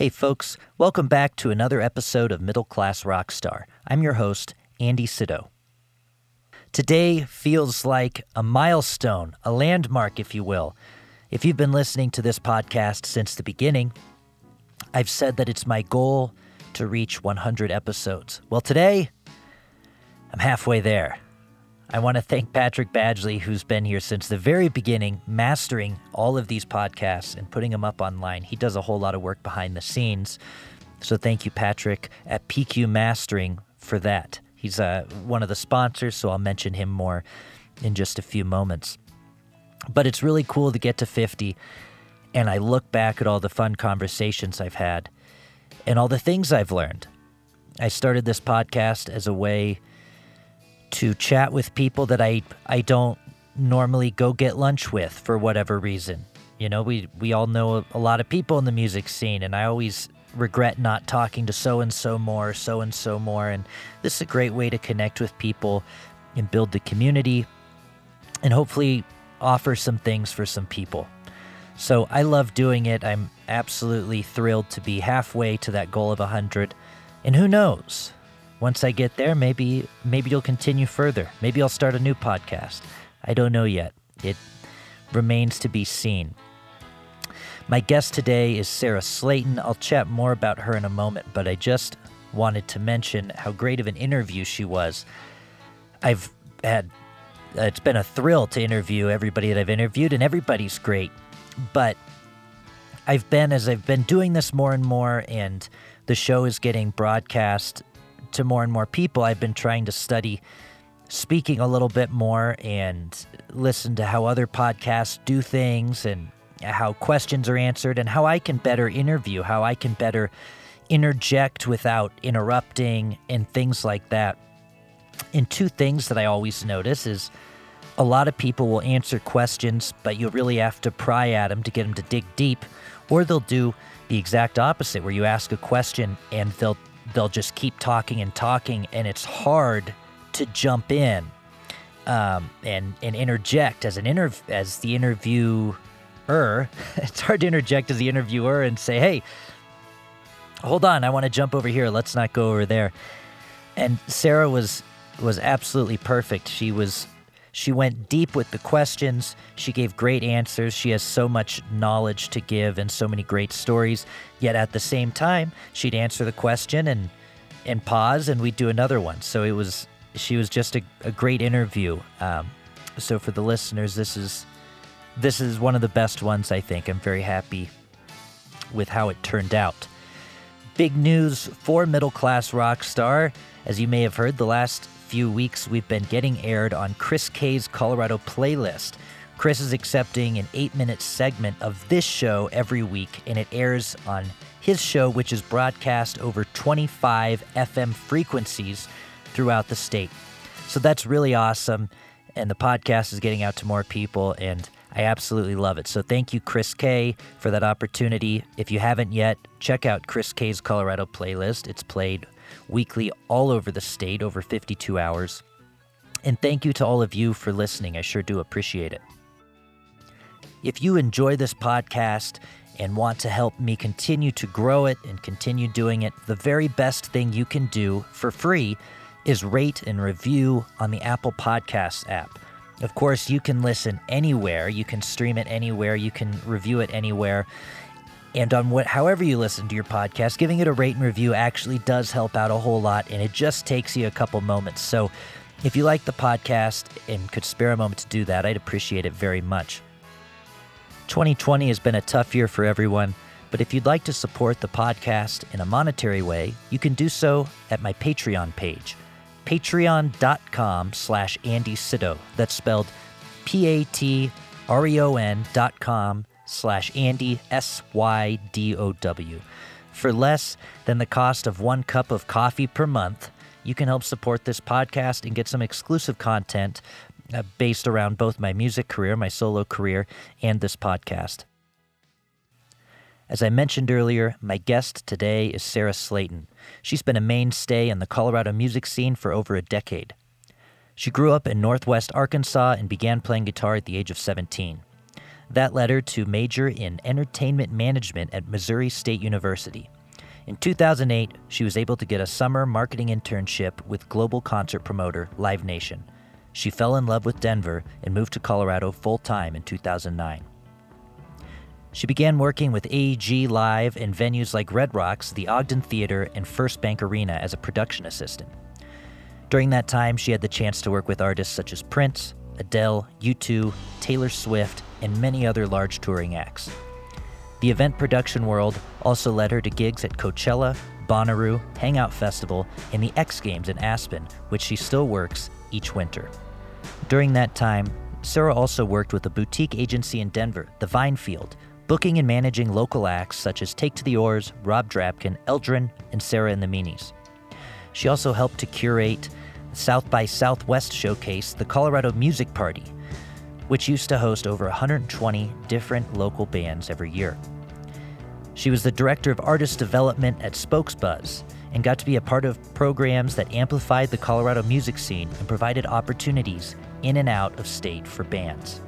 Hey, folks, welcome back to another episode of Middle Class Rockstar. I'm your host, Andy Sydow. Today feels like a milestone, a landmark, if you will. If you've been listening to this podcast since the beginning, I've said that it's my goal to reach 100 episodes. Well, today, I'm halfway there. I want to thank Patrick Badgley, who's been here since the very beginning, mastering all of these podcasts and putting them up online. He does a whole lot of work behind the scenes. So thank you, Patrick, at PQ Mastering for that. He's uh, one of the sponsors, so I'll mention him more in just a few moments. But it's really cool to get to 50, and I look back at all the fun conversations I've had and all the things I've learned. I started this podcast as a way to chat with people that I I don't normally go get lunch with for whatever reason. You know, we we all know a lot of people in the music scene and I always regret not talking to so and so more, so and so more and this is a great way to connect with people and build the community and hopefully offer some things for some people. So I love doing it. I'm absolutely thrilled to be halfway to that goal of 100. And who knows? Once I get there, maybe maybe you'll continue further. Maybe I'll start a new podcast. I don't know yet. It remains to be seen. My guest today is Sarah Slayton. I'll chat more about her in a moment, but I just wanted to mention how great of an interview she was. I've had it's been a thrill to interview everybody that I've interviewed and everybody's great. But I've been as I've been doing this more and more and the show is getting broadcast to more and more people, I've been trying to study speaking a little bit more and listen to how other podcasts do things and how questions are answered and how I can better interview, how I can better interject without interrupting and things like that. And two things that I always notice is a lot of people will answer questions, but you really have to pry at them to get them to dig deep, or they'll do the exact opposite where you ask a question and they'll they'll just keep talking and talking, and it's hard to jump in um, and and interject as an inter as the interviewer. It's hard to interject as the interviewer and say, "Hey, hold on, I want to jump over here. Let's not go over there." And Sarah was was absolutely perfect. She was she went deep with the questions. She gave great answers. She has so much knowledge to give and so many great stories. Yet at the same time, she'd answer the question and and pause, and we'd do another one. So it was she was just a, a great interview. Um, so for the listeners, this is this is one of the best ones. I think I'm very happy with how it turned out. Big news for middle class rock star. As you may have heard, the last few weeks, we've been getting aired on Chris K's Colorado playlist. Chris is accepting an eight minute segment of this show every week, and it airs on his show, which is broadcast over 25 FM frequencies throughout the state. So that's really awesome. And the podcast is getting out to more people, and I absolutely love it. So thank you, Chris K, for that opportunity. If you haven't yet, check out Chris K's Colorado playlist. It's played weekly all over the state, over 52 hours. And thank you to all of you for listening. I sure do appreciate it. If you enjoy this podcast and want to help me continue to grow it and continue doing it, the very best thing you can do for free is rate and review on the Apple Podcasts app. Of course, you can listen anywhere, you can stream it anywhere, you can review it anywhere. And on what, however you listen to your podcast, giving it a rate and review actually does help out a whole lot, and it just takes you a couple moments. So, if you like the podcast and could spare a moment to do that, I'd appreciate it very much. 2020 has been a tough year for everyone, but if you'd like to support the podcast in a monetary way, you can do so at my Patreon page, patreon.com slash Andy. That's spelled P-A-T-R-E-O-N dot com slash Andy, S Y D O W. For less than the cost of one cup of coffee per month, you can help support this podcast and get some exclusive content uh, based around both my music career, my solo career, and this podcast. As I mentioned earlier, my guest today is Sarah Slayton. She's been a mainstay in the Colorado music scene for over a decade. She grew up in northwest Arkansas and began playing guitar at the age of 17. That led her to major in entertainment management at Missouri State University. In 2008, she was able to get a summer marketing internship with global concert promoter Live Nation. She fell in love with Denver and moved to Colorado full time in 2009. She began working with AEG Live in venues like Red Rocks, the Ogden Theater, and First Bank Arena as a production assistant. During that time, she had the chance to work with artists such as Prince, Adele, U2, Taylor Swift, and many other large touring acts. The event production world also led her to gigs at Coachella, Bonnaroo, Hangout Festival, and the X Games in Aspen, which she still works each winter. During that time, Sarah also worked with a boutique agency in Denver, The Vinefield, booking and managing local acts such as Take to the Oars, Rob Drabkin, Eldren, and Sarah and the Meanies. She also helped to curate South by Southwest showcase, the Colorado Music Party, which used to host over 120 different local bands every year. She was the director of artist development at Spokesbuzz and got to be a part of programs that amplified the Colorado music scene and provided opportunities in and out of state for bands.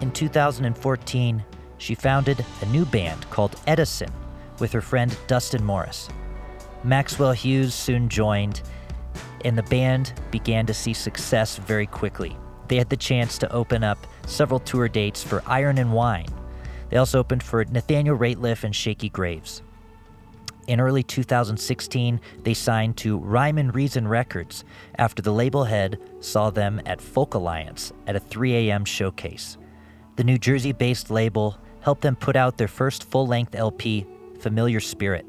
In 2014, she founded a new band called Edison with her friend Dustin Morris. Maxwell Hughes soon joined, and the band began to see success very quickly. They had the chance to open up several tour dates for Iron and Wine. They also opened for Nathaniel Rateliff and Shakey Graves. In early 2016, they signed to Rhyme and Reason Records after the label head saw them at Folk Alliance at a 3 a.m. showcase. The New Jersey based label helped them put out their first full length LP, Familiar Spirit.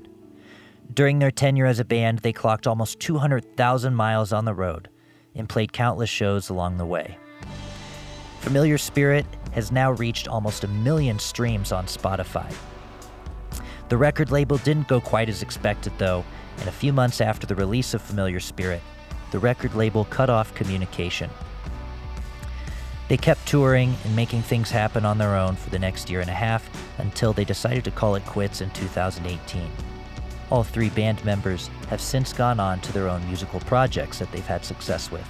During their tenure as a band, they clocked almost 200,000 miles on the road and played countless shows along the way. Familiar Spirit has now reached almost a million streams on Spotify. The record label didn't go quite as expected, though, and a few months after the release of Familiar Spirit, the record label cut off communication. They kept touring and making things happen on their own for the next year and a half until they decided to call it quits in 2018. All three band members have since gone on to their own musical projects that they've had success with.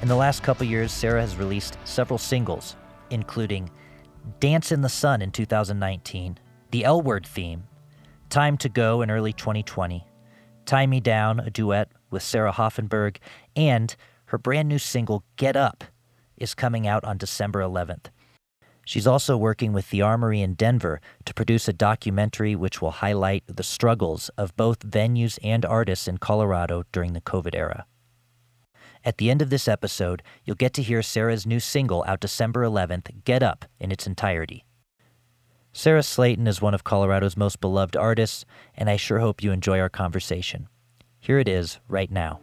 In the last couple years, Sarah has released several singles, including Dance in the Sun in 2019, The L Word theme, Time to Go in early 2020, Tie Me Down, a duet with Sarah Hoffenberg, and her brand new single, Get Up, is coming out on December 11th. She's also working with the Armory in Denver to produce a documentary which will highlight the struggles of both venues and artists in Colorado during the COVID era. At the end of this episode, you'll get to hear Sarah's new single out December 11th, Get Up, in its entirety. Sarah Slayton is one of Colorado's most beloved artists, and I sure hope you enjoy our conversation. Here it is right now.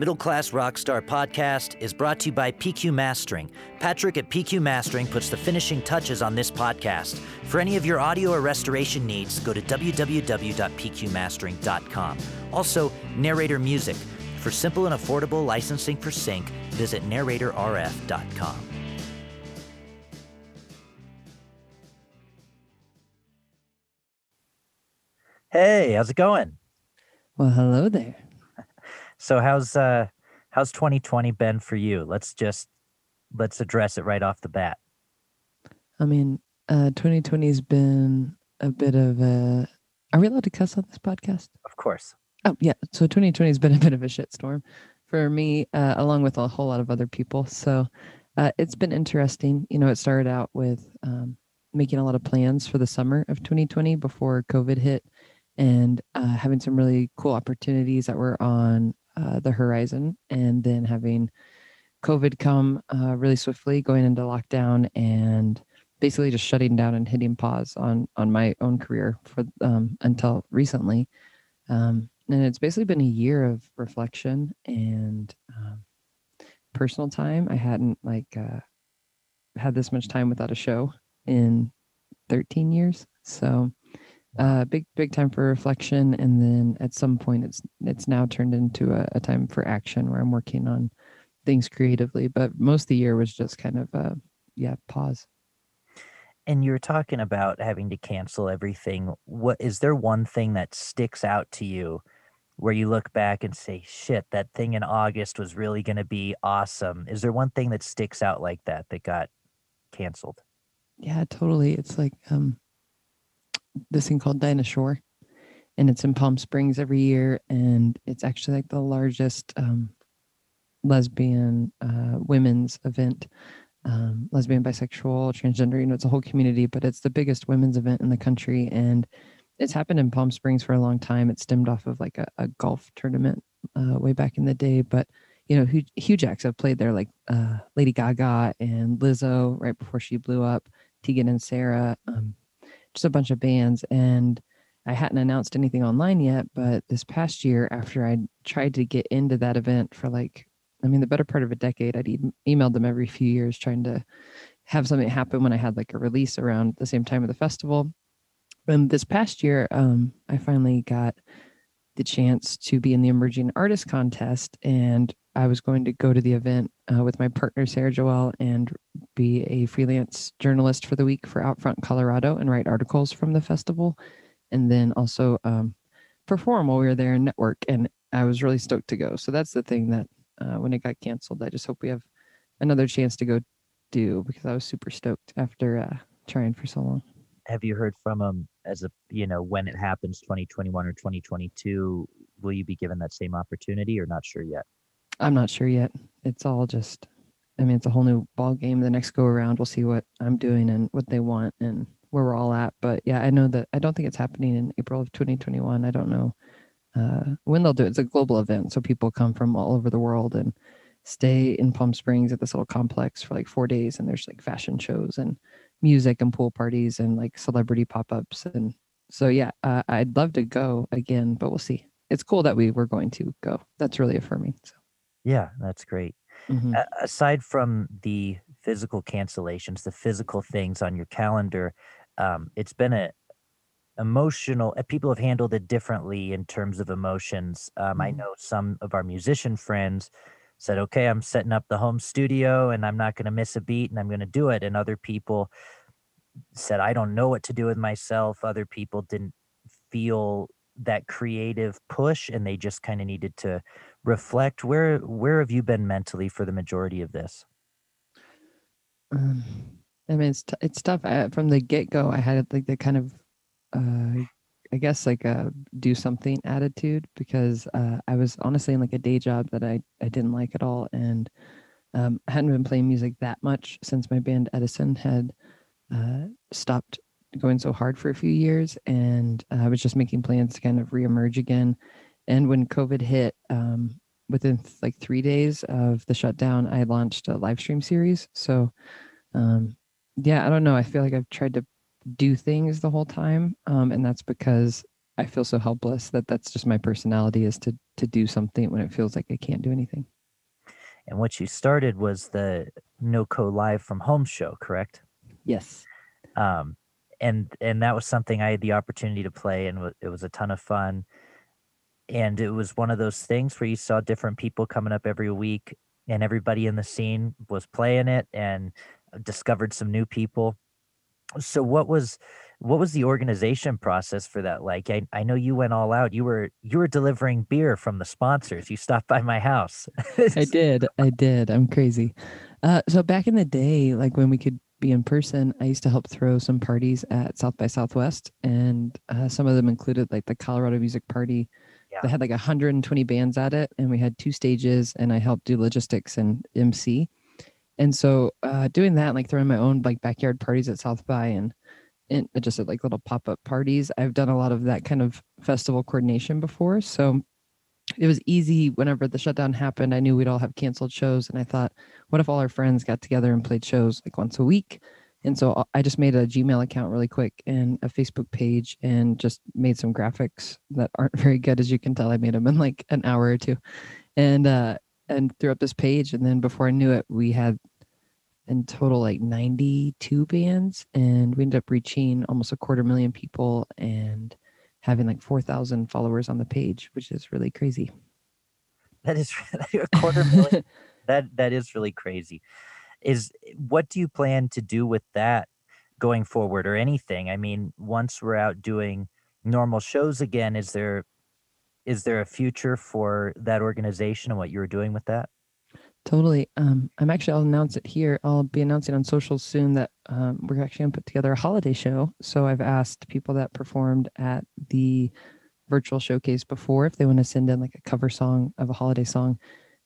Middle Class Rockstar podcast is brought to you by PQ Mastering. Patrick at PQ Mastering puts the finishing touches on this podcast. For any of your audio or restoration needs, go to www.pqmastering.com. Also, Narrator Music. For simple and affordable licensing for sync, visit narratorrf.com. Hey, how's it going? Well, hello there. So how's uh how's 2020 been for you? Let's just let's address it right off the bat. I mean, uh 2020 has been a bit of a Are we allowed to cuss on this podcast? Of course. Oh, yeah. So 2020 has been a bit of a shitstorm for me uh, along with a whole lot of other people. So uh, it's been interesting. You know, it started out with um, making a lot of plans for the summer of 2020 before COVID hit and uh, having some really cool opportunities that were on uh, the horizon, and then having COVID come uh, really swiftly, going into lockdown, and basically just shutting down and hitting pause on on my own career for um, until recently. Um, and it's basically been a year of reflection and um, personal time. I hadn't like uh, had this much time without a show in 13 years, so uh, big big time for reflection and then at some point it's it's now turned into a, a, time for action where i'm working on things creatively but most of the year was just kind of a yeah pause and you're talking about having to cancel everything what is there one thing that sticks out to you where you look back and say, shit, that thing in August was really going to be awesome? Is there one thing that sticks out like that that got canceled? Yeah, totally. It's like um, this thing called Dinah Shore, and it's in Palm Springs every year, and it's actually like the largest um, lesbian uh, women's event. Um, lesbian, bisexual, transgender, you know, it's a whole community, but it's the biggest women's event in the country. And it's happened in Palm Springs for a long time. It stemmed off of like a, a golf tournament uh, way back in the day. But you know, Hugh, Huge acts have played there, like uh, Lady Gaga and Lizzo right before she blew up, Tegan and Sara, um, just a bunch of bands. And I hadn't announced anything online yet, but this past year, after I tried to get into that event for like, I mean, the better part of a decade, I'd e- emailed them every few years trying to have something happen when I had like a release around the same time of the festival and this past year, um, I finally got the chance to be in the emerging artist contest, and I was going to go to the event uh, with my partner Sarah Joelle and be a freelance journalist for the week for Outfront Colorado and write articles from the festival, and then also um, perform while we were there and network. And I was really stoked to go. So that's the thing that uh, when it got canceled, I just hope we have another chance to go do because I was super stoked after uh, trying for so long have you heard from them as a you know when it happens 2021 or 2022 will you be given that same opportunity or not sure yet i'm not sure yet. It's all just i mean it's a whole new ball game the next go around we'll see what i'm doing and what they want and where we're all at. But yeah i know that i don't think it's happening in april of 2021 i don't know uh, when they'll do it. It's a global event so people come from all over the world and stay in palm springs at this little complex for like four days and there's like fashion shows and music and pool parties and like celebrity pop-ups. And so yeah uh, i'd love to go again but we'll see. It's cool that we were going to go. That's really affirming so yeah that's great mm-hmm. aside from the physical cancellations the physical things on your calendar um, it's been a emotional uh, people have handled it differently in terms of emotions um, mm-hmm. i know some of our musician friends said, okay, I'm setting up the home studio and I'm not going to miss a beat and I'm going to do it. And other people said, I don't know what to do with myself. Other people didn't feel that creative push and they just kind of needed to reflect. Where, where have you been mentally for the majority of this? Um, I mean, it's, t- it's tough. I, from the get go, I had like the kind of uh, I guess like a do something attitude because uh, I was honestly in like a day job that I, I didn't like at all. And um, I hadn't been playing music that much since my band Edison had uh, stopped going so hard for a few years. And I was just making plans to kind of reemerge again. And when COVID hit, um, within like three days of the shutdown, I launched a live stream series. So, um, yeah, I don't know. I feel like I've tried to do things the whole time um, and that's because i feel so helpless that that's just my personality is to to do something when it feels like i can't do anything and what you started was the NoCo live from home show correct yes um and and that was something i had the opportunity to play and it was a ton of fun and it was one of those things where you saw different people coming up every week and everybody in the scene was playing it and discovered some new people. So what was what was the organization process for that? Like I, I know you went all out. You were you were delivering beer from the sponsors. You stopped by my house. I did. I did. I'm crazy. Uh, so back in the day like when we could be in person i used to help throw some parties at south by southwest and uh, some of them included like the colorado music party yeah. that had like 120 bands at it and we had two stages and i helped do logistics and mc and so uh, doing that, like throwing my own like backyard parties at South by and and just at like little pop up parties. I've done a lot of that kind of festival coordination before, so it was easy. Whenever the shutdown happened, I knew we'd all have canceled shows, and I thought, what if all our friends got together and played shows like once a week? And so uh, I just made a Gmail account really quick and a Facebook page and just made some graphics that aren't very good, as you can tell. I made them in like an hour or two, and uh, and threw up this page. And then before I knew it, we had in total like 92 bands and we ended up reaching almost a quarter million people and having like 4,000 followers on the page, which is really crazy. That is a quarter million. that that is really crazy. Is what do you plan to do with that going forward or anything? I mean, once we're out doing normal shows again, is there is there a future for that organization and what you were doing with that? Totally. Um, I'm actually, I'll announce it here. I'll be announcing on socials soon that um, we're actually going to put together a holiday show. So I've asked people that performed at the virtual showcase before if they want to send in like a cover song of a holiday song,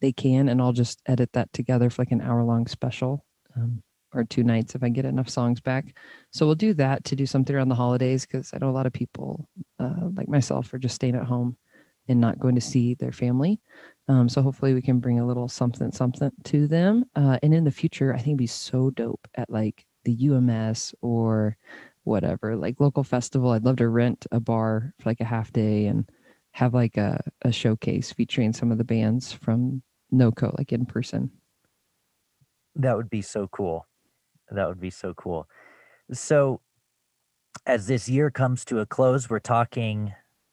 they can. And I'll just edit that together for like an hour long special um, or two nights if I get enough songs back. So we'll do that to do something around the holidays because I know a lot of people uh, like myself are just staying at home and not going to see their family. Um, so hopefully we can bring a little something something to them. Uh, and in the future, I think it'd be so dope at like the UMS or whatever, like local festival. I'd love to rent a bar for like a half day and have like a, a showcase featuring some of the bands from NoCo, like in person. That would be so cool. That would be so cool. So as this year comes to a close, we're talking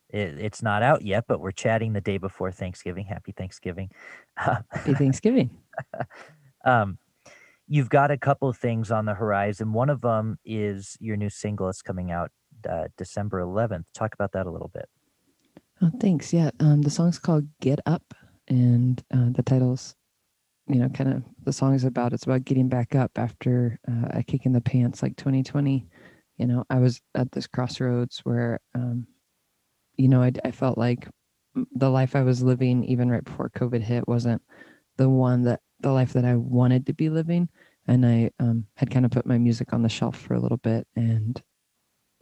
it, it's not out yet, but we're chatting the day before Thanksgiving. Happy Thanksgiving. Happy Thanksgiving. um, you've got a couple of things on the horizon. One of them is your new single is coming out uh, December 11th. Talk about that a little bit. Oh, thanks. Yeah. Um, the song's called Get Up, and uh, the title's, you know, kind of the song is about it's about getting back up after uh, a kick in the pants like 2020. You know, I was at this crossroads where um, you know, I, I felt like the life I was living, even right before COVID hit, wasn't the one that the life that I wanted to be living. And I um, had kind of put my music on the shelf for a little bit and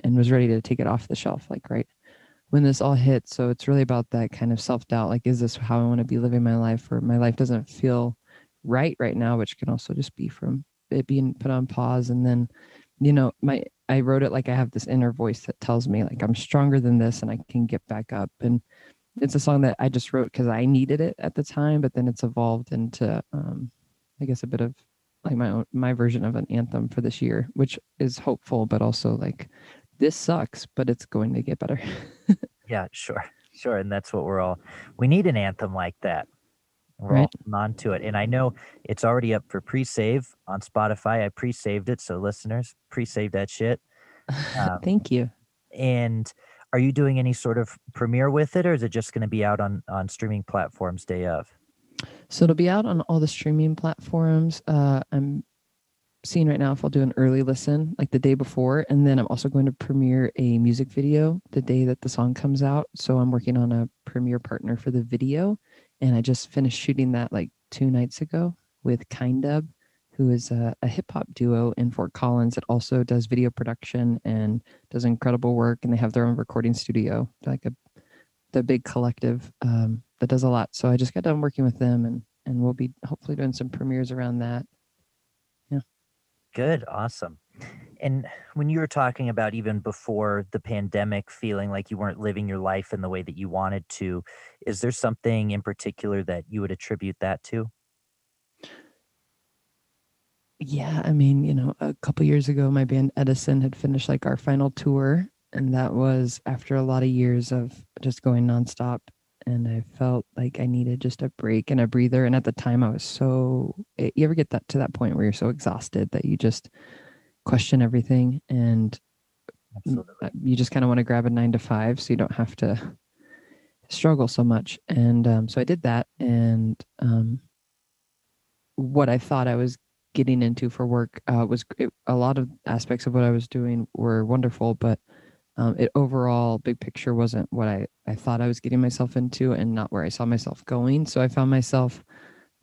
and was ready to take it off the shelf, like right when this all hit. So it's really about that kind of self doubt. Like, is this how I want to be living my life? Or my life doesn't feel right right now, which can also just be from it being put on pause. And then, you know, my I wrote it like I have this inner voice that tells me like I'm stronger than this and I can get back up. And it's a song that I just wrote because I needed it at the time, but then it's evolved into um, I guess a bit of like my own my version of an anthem for this year, which is hopeful, but also like this sucks, but it's going to get better. yeah, sure. Sure. And that's what we're all we need an anthem like that. We're right. all on to it. And I know it's already up for pre-save on Spotify. I pre-saved it. So listeners, pre-save that shit. Um, Thank you. And are you doing any sort of premiere with it or is it just going to be out on, on streaming platforms day of? So it'll be out on all the streaming platforms. Uh, I'm seeing right now if I'll do an early listen like the day before. And then I'm also going to premiere a music video the day that the song comes out. So I'm working on a premiere partner for the video and I just finished shooting that like two nights ago with Kind Dub, who is a, a hip hop duo in Fort Collins that also does video production and does incredible work. And they have their own recording studio, like a the big collective um, that does a lot. So I just got done working with them, and and we'll be hopefully doing some premieres around that. Good. Awesome. And when you were talking about even before the pandemic, feeling like you weren't living your life in the way that you wanted to, is there something in particular that you would attribute that to? Yeah, I mean, you know, a couple years ago, my band Edison had finished like our final tour, and that was after a lot of years of just going nonstop. And I felt like I needed just a break and a breather. And at the time, I was so. Eh, you ever get that to that point where you're so exhausted that you just question everything and Absolutely. Uh, you just kind of want to grab a nine to five so you don't have to struggle so much and um, so i did that and um, what i thought i was getting into for work uh, was it, a lot of aspects of what i was doing were wonderful but um, it overall big picture wasn't what I, I thought i was getting myself into and not where i saw myself going so i found myself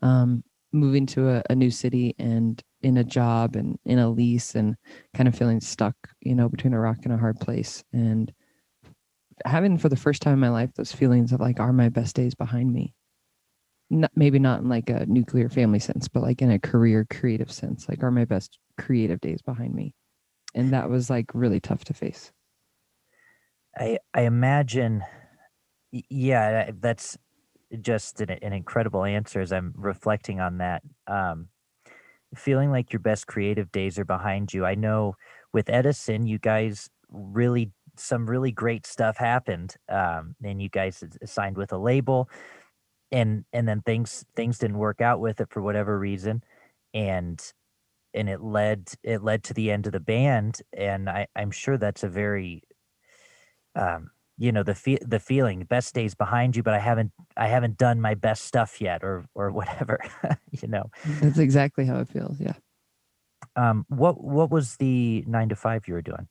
um, moving to a, a new city and in a job and in a lease and kind of feeling stuck, you know, between a rock and a hard place. And having for the first time in my life those feelings of like, are my best days behind me? Not, maybe not in like a nuclear family sense, but like in a career creative sense, like are my best creative days behind me? And that was like really tough to face. I I imagine, yeah, that's just an, an incredible answer as I'm reflecting on that. Um, feeling like your best creative days are behind you. I know with Edison, you guys really some really great stuff happened, um, and you guys signed with a label, and and then things things didn't work out with it for whatever reason, and and it led it led to the end of the band, and I I'm sure that's a very um, you know the fe- the feeling best days behind you but i haven't i haven't done my best stuff yet or or whatever you know That's exactly how it feels. Yeah. um what what was the 9 to 5 you were doing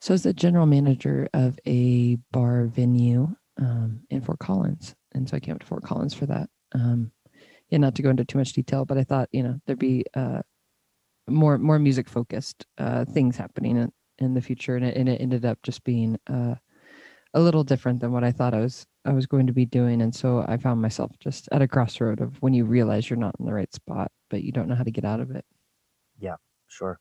So as the general manager of a bar venue um, in Fort Collins, and so I came up to Fort Collins for that. Um, yeah, not to go into too much detail, but I thought you know there'd be uh, more more music focused uh, things happening in, the future, and it, and it ended up just being uh, a little different than what I thought I was I was going to be doing, and so I found myself just at a crossroad of when you realize you're not in the right spot, but you don't know how to get out of it. Yeah, sure.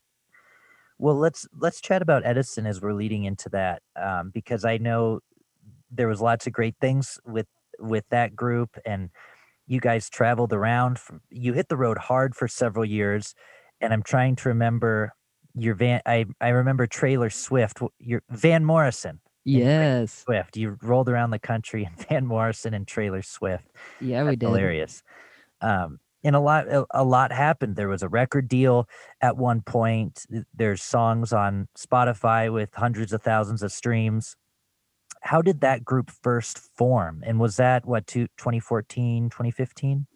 Well, let's let's chat about Edison as we're leading into that, um, because I know there was lots of great things with with that group, and you guys traveled around. From, you hit the road hard for several years, and I'm trying to remember your van. I I remember Trailer Swift. Your Van Morrison Yes, Swift. You rolled around the country in Van Morrison and Trailer Swift. yeah, we That's did. hilarious. Um, and a lot, a, a lot happened. There was a record deal at one point. There's songs on Spotify with hundreds of thousands of streams. How did that group first form? And was that what, two, 2014, 2015?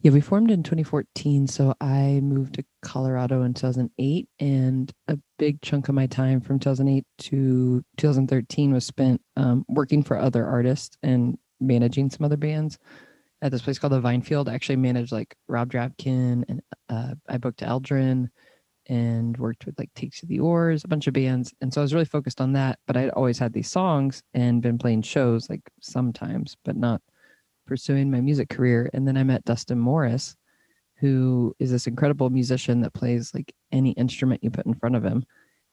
Yeah, we formed in 2014. So I moved to Colorado in 2008, and a big chunk of my time from 2008 to 2013 was spent um, working for other artists and managing some other bands at this place called the Vinefield. I actually managed like Rob Drabkin, and uh, I booked Eldren and worked with like Takes to the Oars, a bunch of bands. And so I was really focused on that. But I'd always had these songs and been playing shows like sometimes, but not pursuing my music career. And then I met Dustin Morris, who is this incredible musician that plays like any instrument you put in front of him.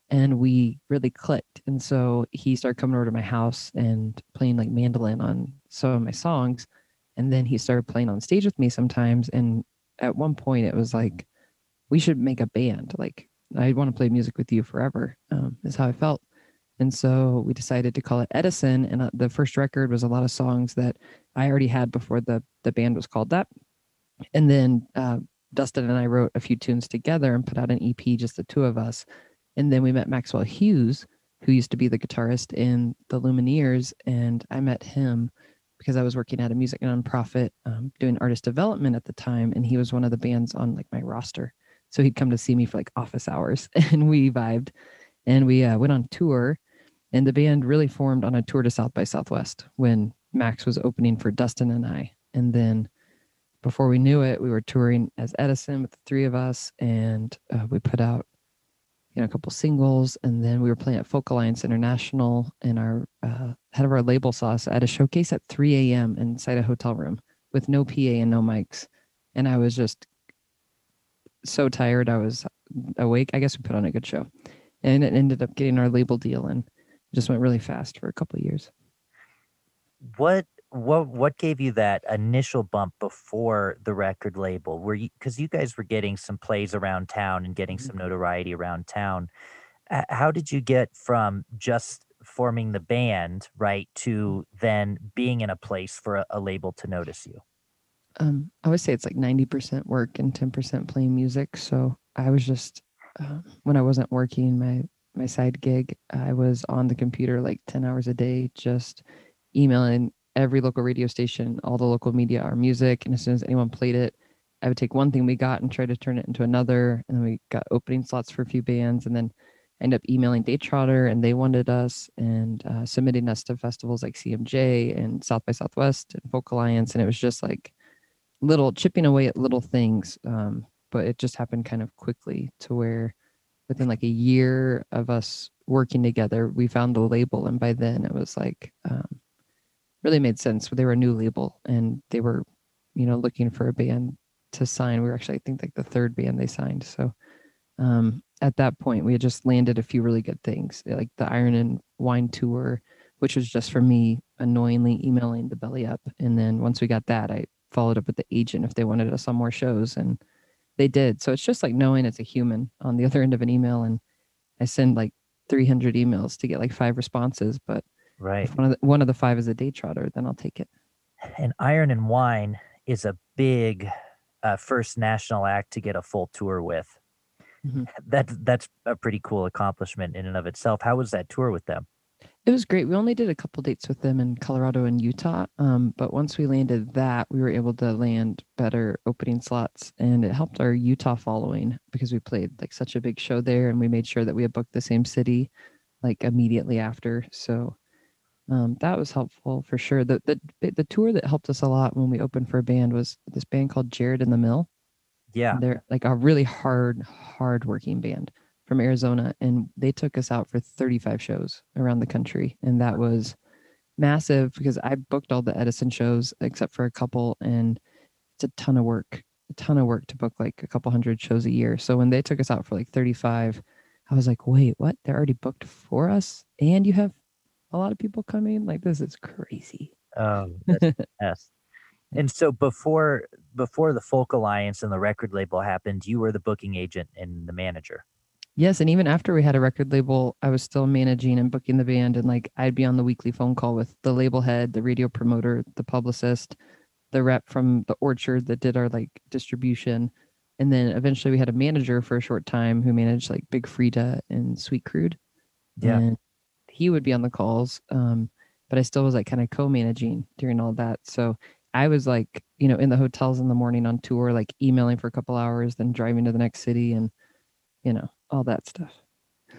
And we really clicked. And so he started coming over to my house and playing like mandolin on some of my songs. And then he started playing on stage with me sometimes. And at one point, it was like, we should make a band. Like, I want to play music with you forever, um, is how I felt. And so we decided to call it Edison. And uh, the first record was a lot of songs that I already had before the the band was called that. And then uh, Dustin and I wrote a few tunes together and put out an EP, just the two of us. And then we met Maxwell Hughes, who used to be the guitarist in the Lumineers, and I met him because I was working at a music nonprofit um, doing artist development at the time, and he was one of the bands on like my roster. So he'd come to see me for like office hours, and we vibed, and we uh, went on tour, and the band really formed on a tour to South by Southwest when Max was opening for Dustin and I, and then before we knew it, we were touring as Edison with the three of us, and uh, we put out you know a couple singles, and then we were playing at Folk Alliance International, and our uh, head of our label saw us at a showcase at 3 a.m. inside a hotel room with no PA and no mics, and I was just so tired. I was awake. I guess we put on a good show, and it ended up getting our label deal, and just went really fast for a couple of years. What, what, what gave you that initial bump before the record label? Were you, cause you guys were getting some plays around town and getting some notoriety around town. How did you get from just forming the band right to then being in a place for a, a label to notice you um, I would say it's like 90% work and 10% playing music. So I was just, uh, when I wasn't working my, my side gig, I was on the computer like 10 hours a day, just emailing every local radio station, all the local media, our music. And as soon as anyone played it, I would take one thing we got and try to turn it into another. And then we got opening slots for a few bands. And then end up emailing Daytrotter and they wanted us and uh, submitting us to festivals like CMJ and South by Southwest and Folk Alliance. And it was just like, little chipping away at little things um, but it just happened kind of quickly to where within like a year of us working together we found the label and by then it was like um, really made sense. They were a new label and they were you know looking for a band to sign. We were actually i think like the third band they signed. So um, at that point we had just landed a few really good things like the iron and wine tour which was just for me annoyingly emailing the belly up. And then once we got that i followed up with the agent if they wanted us on more shows and they did. So it's just like knowing it's a human on the other end of an email and i send like 300 emails to get like five responses but right. if one of the, one of the five is a Daytrotter then i'll take it. And iron and wine is a big uh, first national act to get a full tour with. Mhm. that that's a pretty cool accomplishment in and of itself. How was that tour with them It was great. We only did a couple dates with them in Colorado and Utah. Um, but once we landed that, we were able to land better opening slots and it helped our Utah following because we played like such a big show there and we made sure that we had booked the same city like immediately after. So um, that was helpful for sure. The, the the tour that helped us a lot when we opened for a band was this band called Jared and the Mill. Yeah. They're like a really hard, hard working band from Arizona, and they took us out for 35 shows around the country, and that was massive because I booked all the Edison shows except for a couple, and it's a ton of work, a ton of work to book like a couple hundred shows a year. So when they took us out for like 35, I was like, wait, what? They're already booked for us, and you have a lot of people coming. Like this is crazy. Oh, yes. And so before before the Folk Alliance and the record label happened, you were the booking agent and the manager. Yes, and even after we had a record label, I was still managing and booking the band, and like I'd be on the weekly phone call with the label head, the radio promoter, the publicist, the rep from the Orchard that did our like distribution, and then eventually we had a manager for a short time who managed like Big Freedia and Sweet Crude. Yeah, and he would be on the calls, um, but I still was like kind of co-managing during all that. So I was like, you know, in the hotels in the morning on tour, like emailing for a couple hours, then driving to the next city, and you know all that stuff.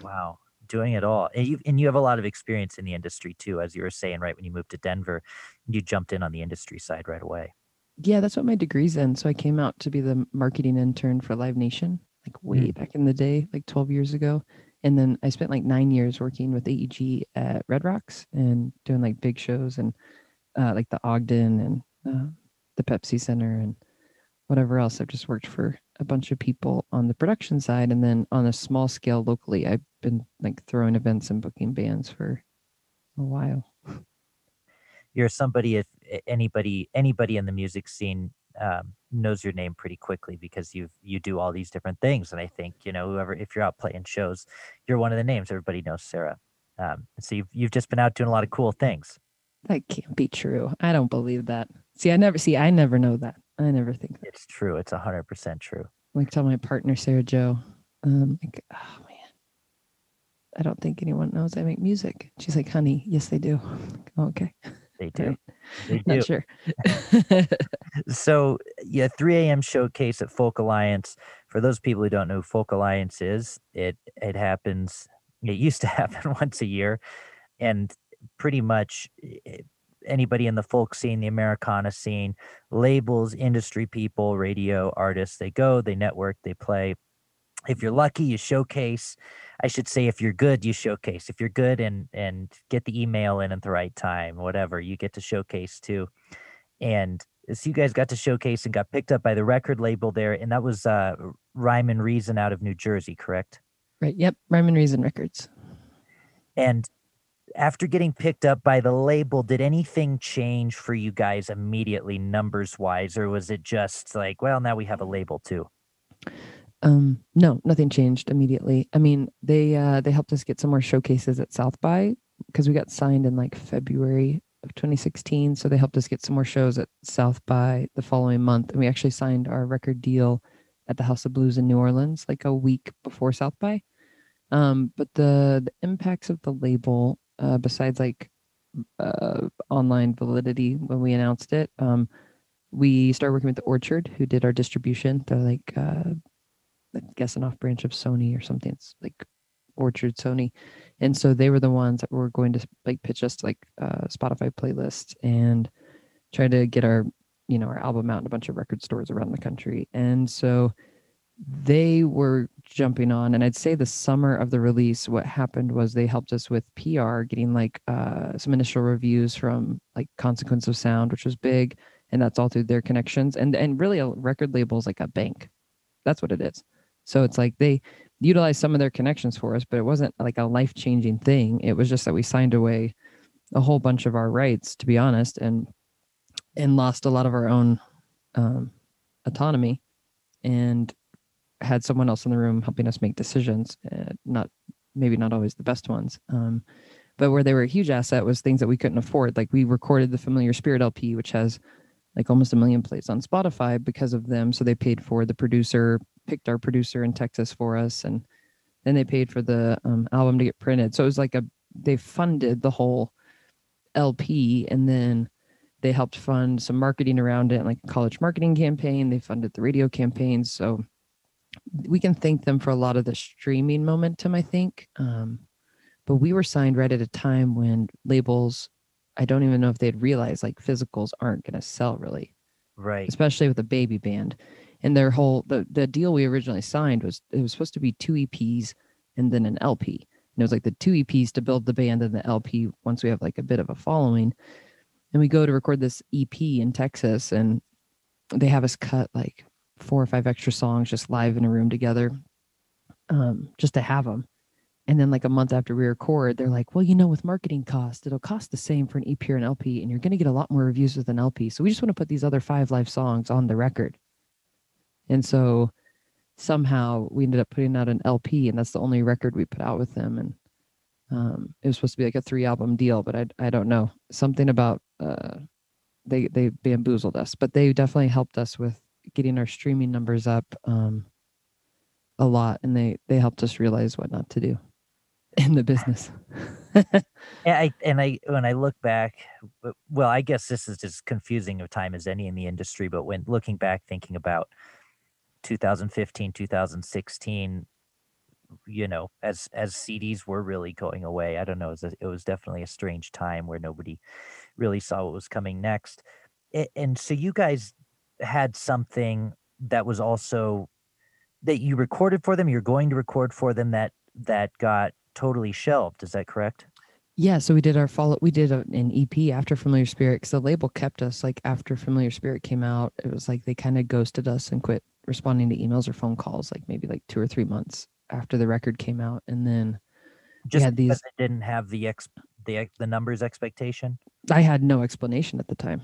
Wow, doing it all, and you and you have a lot of experience in the industry too, as you were saying. Right when you moved to Denver, you jumped in on the industry side right away. Yeah, that's what my degree's in. So I came out to be the marketing intern for Live Nation, like way mm. back in the day, like 12 years ago. And then I spent like nine years working with AEG at Red Rocks and doing like big shows and uh, like the Ogden and uh, the Pepsi Center and whatever else. I've just worked for a bunch of people on the production side, and then on a small scale locally, I've been like throwing events and booking bands for a while. You're somebody if anybody anybody in the music scene um, knows your name pretty quickly because you you do all these different things, and I think you know whoever if you're out playing shows, you're one of the names everybody knows Sarah. Um, so you've you've just been out doing a lot of cool things. That can't be true. I don't believe that. See, I never see. I never know that. I never think that. It's true. It's a hundred percent true. Like tell my partner Sarah Joe, um, like, oh man, I don't think anyone knows I make music. She's like, honey, yes they do. oh, okay. They do. Right. They do. Not sure. so yeah, 3 a.m. showcase at Folk Alliance. For those people who don't know who Folk Alliance is, it it happens. It used to happen once a year, and pretty much anybody in the folk scene, the Americana scene, labels, industry people, radio artists, they go, they network, they play. If you're lucky, you showcase. I should say, if you're good, you showcase. If you're good and and get the email in at the right time, whatever, you get to showcase too. And so you guys got to showcase and got picked up by the record label there, and that was uh, Rhyme and Reason out of New Jersey, correct? Right. Yep. Rhyme and Reason Records. And after getting picked up by the label, did anything change for you guys immediately, numbers wise, or was it just like, well, now we have a label too? Um, no, nothing changed immediately. I mean, they uh, they helped us get some more showcases at South by because we got signed in like February of 2016. So they helped us get some more shows at South by the following month, and we actually signed our record deal at the House of Blues in New Orleans like a week before South by. Um, but the the impacts of the label uh, besides like uh, online validity when we announced it. Um, we started working with the Orchard, who did our distribution. They're like, uh, I guess, an off branch of Sony or something. It's like Orchard Sony, and so they were the ones that were going to like pitch us like uh, Spotify playlists and try to get our you know our album out in a bunch of record stores around the country. And so they were jumping on and i'd say the summer of the release what happened was they helped us with pr getting like uh, some initial reviews from like consequence of sound which was big and that's all through their connections and and really a record label is like a bank. That's what it is. So it's like they utilized some of their connections for us but it wasn't like a life changing thing. It was just that we signed away a whole bunch of our rights to be honest and and lost a lot of our own um, autonomy and had someone else in the room helping us make decisions, uh, not maybe not always the best ones. Um, but where they were a huge asset was things that we couldn't afford. Like we recorded the Familiar Spirit LP, which has like almost a million plays on Spotify because of them. So they paid for the producer, picked our producer in Texas for us, and then they paid for the um, album to get printed. So it was like a they funded the whole LP and then they helped fund some marketing around it, like a college marketing campaign. They funded the radio campaigns. So we can thank them for a lot of the streaming momentum, I think. Um, but we were signed right at a time when labels, I don't even know if they'd realized like physicals aren't going to sell really. Right. Especially with a baby band. And their whole, the, the deal we originally signed was it was supposed to be two EPs and then an LP. And it was like the two EPs to build the band and the LP once we have like a bit of a following. And we go to record this EP in Texas and they have us cut like four or five extra songs just live in a room together um, just to have them. And then like a month after we record, they're like, well, you know, with marketing cost, it'll cost the same for an EP or an LP, and you're going to get a lot more reviews with an LP. So we just want to put these other five live songs on the record. And so somehow we ended up putting out an LP, and that's the only record we put out with them. And um, it was supposed to be like a three album deal, but I I don't know something about uh, they they bamboozled us, but they definitely helped us with getting our streaming numbers up um, a lot, and they they helped us realize what not to do in the business. and I and I when I look back, well, I guess this is as confusing of time as any in the industry. But when looking back, thinking about 2015, 2016, you know, as as CDs were really going away, I don't know. It was, a, it was definitely a strange time where nobody really saw what was coming next. and so you guys had something that was also that you recorded for them you're going to record for them that that got totally shelved is that correct? Yeah so we did our follow we did an ep after familiar spirit because the label kept us like after familiar spirit came out it was like they kind of ghosted us and quit responding to emails or phone calls like maybe like two or three months after the record came out and then just had these didn't have the ex the the numbers expectation? I had no explanation at the time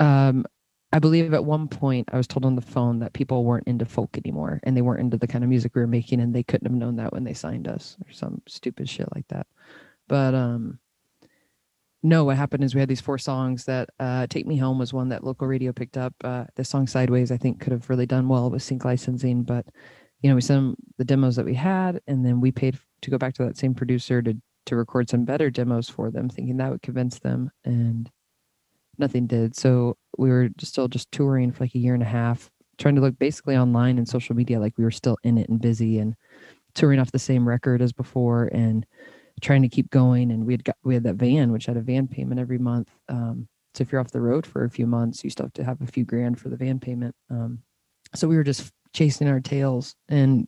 um, I believe at one point I was told on the phone that people weren't into folk anymore and they weren't into the kind of music we were making and they couldn't have known that when they signed us or some stupid shit like that. But um no, what happened is we had these four songs that uh Take Me Home was one that local radio picked up. Uh the song Sideways I think could have really done well with sync licensing, but you know, we sent them the demos that we had and then we paid to go back to that same producer to to record some better demos for them, thinking that would convince them and nothing did. So we were still just touring for like a year and a half, trying to look basically online and social media like we were still in it and busy and touring off the same record as before and trying to keep going. And we had got we had that van which had a van payment every month. Um, so if you're off the road for a few months, you still have to have a few grand for the van payment. Um, so we were just chasing our tails and